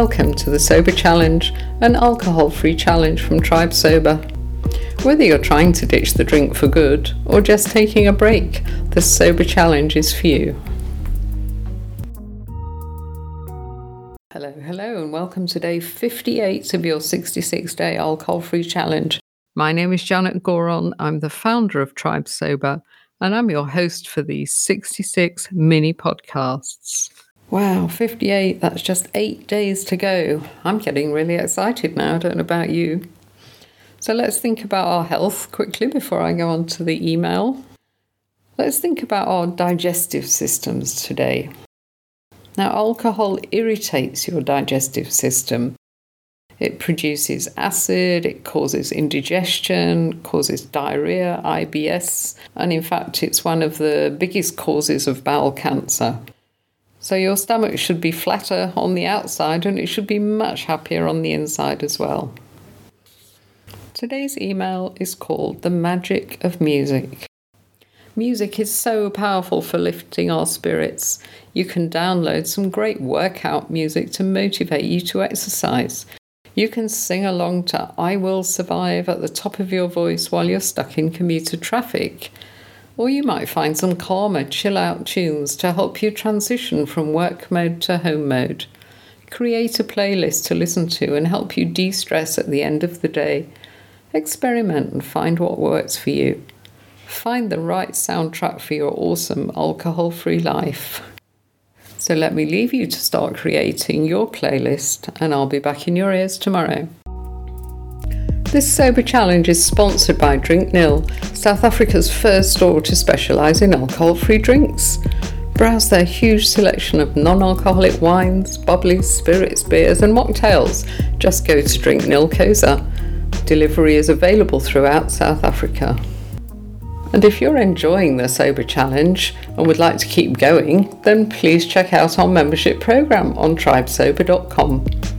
Welcome to the Sober Challenge, an alcohol free challenge from Tribe Sober. Whether you're trying to ditch the drink for good or just taking a break, the Sober Challenge is for you. Hello, hello, and welcome to day 58 of your 66 day alcohol free challenge. My name is Janet Gourand. I'm the founder of Tribe Sober, and I'm your host for these 66 mini podcasts. Wow, 58, that's just eight days to go. I'm getting really excited now. I don't know about you. So let's think about our health quickly before I go on to the email. Let's think about our digestive systems today. Now, alcohol irritates your digestive system. It produces acid, it causes indigestion, causes diarrhea, IBS, and in fact, it's one of the biggest causes of bowel cancer. So your stomach should be flatter on the outside and it should be much happier on the inside as well. Today's email is called The Magic of Music. Music is so powerful for lifting our spirits. You can download some great workout music to motivate you to exercise. You can sing along to I Will Survive at the top of your voice while you're stuck in commuter traffic. Or you might find some calmer, chill out tunes to help you transition from work mode to home mode. Create a playlist to listen to and help you de stress at the end of the day. Experiment and find what works for you. Find the right soundtrack for your awesome alcohol free life. So let me leave you to start creating your playlist, and I'll be back in your ears tomorrow. This Sober Challenge is sponsored by Drink Nil, South Africa's first store to specialise in alcohol free drinks. Browse their huge selection of non alcoholic wines, bubbly spirits, beers, and mocktails. Just go to Drink Nilkosa. Delivery is available throughout South Africa. And if you're enjoying the Sober Challenge and would like to keep going, then please check out our membership program on tribesober.com.